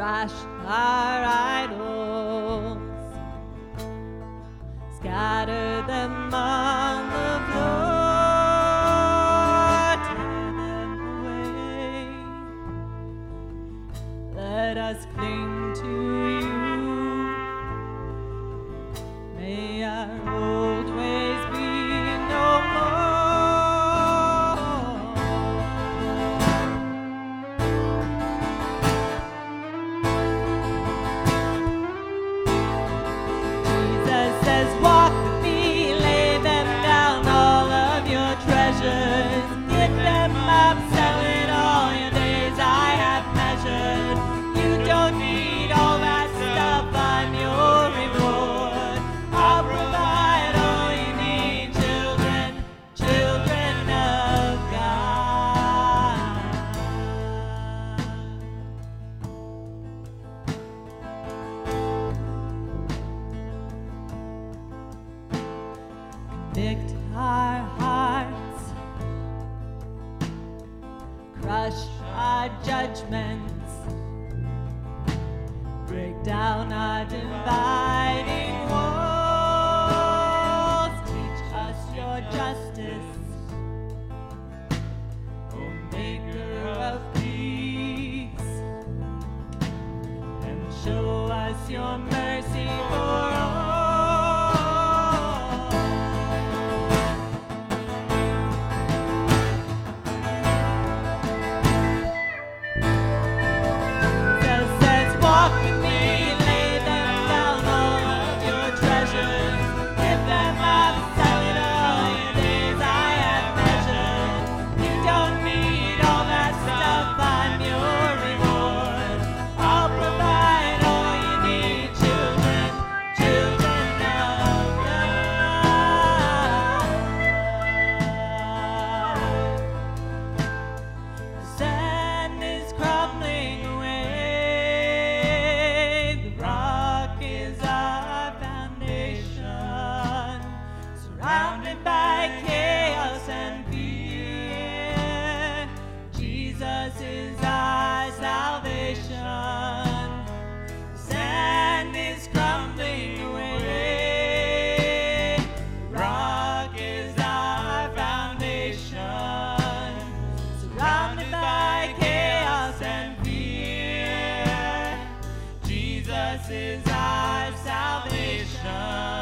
crush our idols, scatter them on the floor, tear them away. Let us cling to you. picked our hearts, crush our judgments, break down our dividing walls, teach us your justice, O maker of peace, and show us your mercy for is our salvation.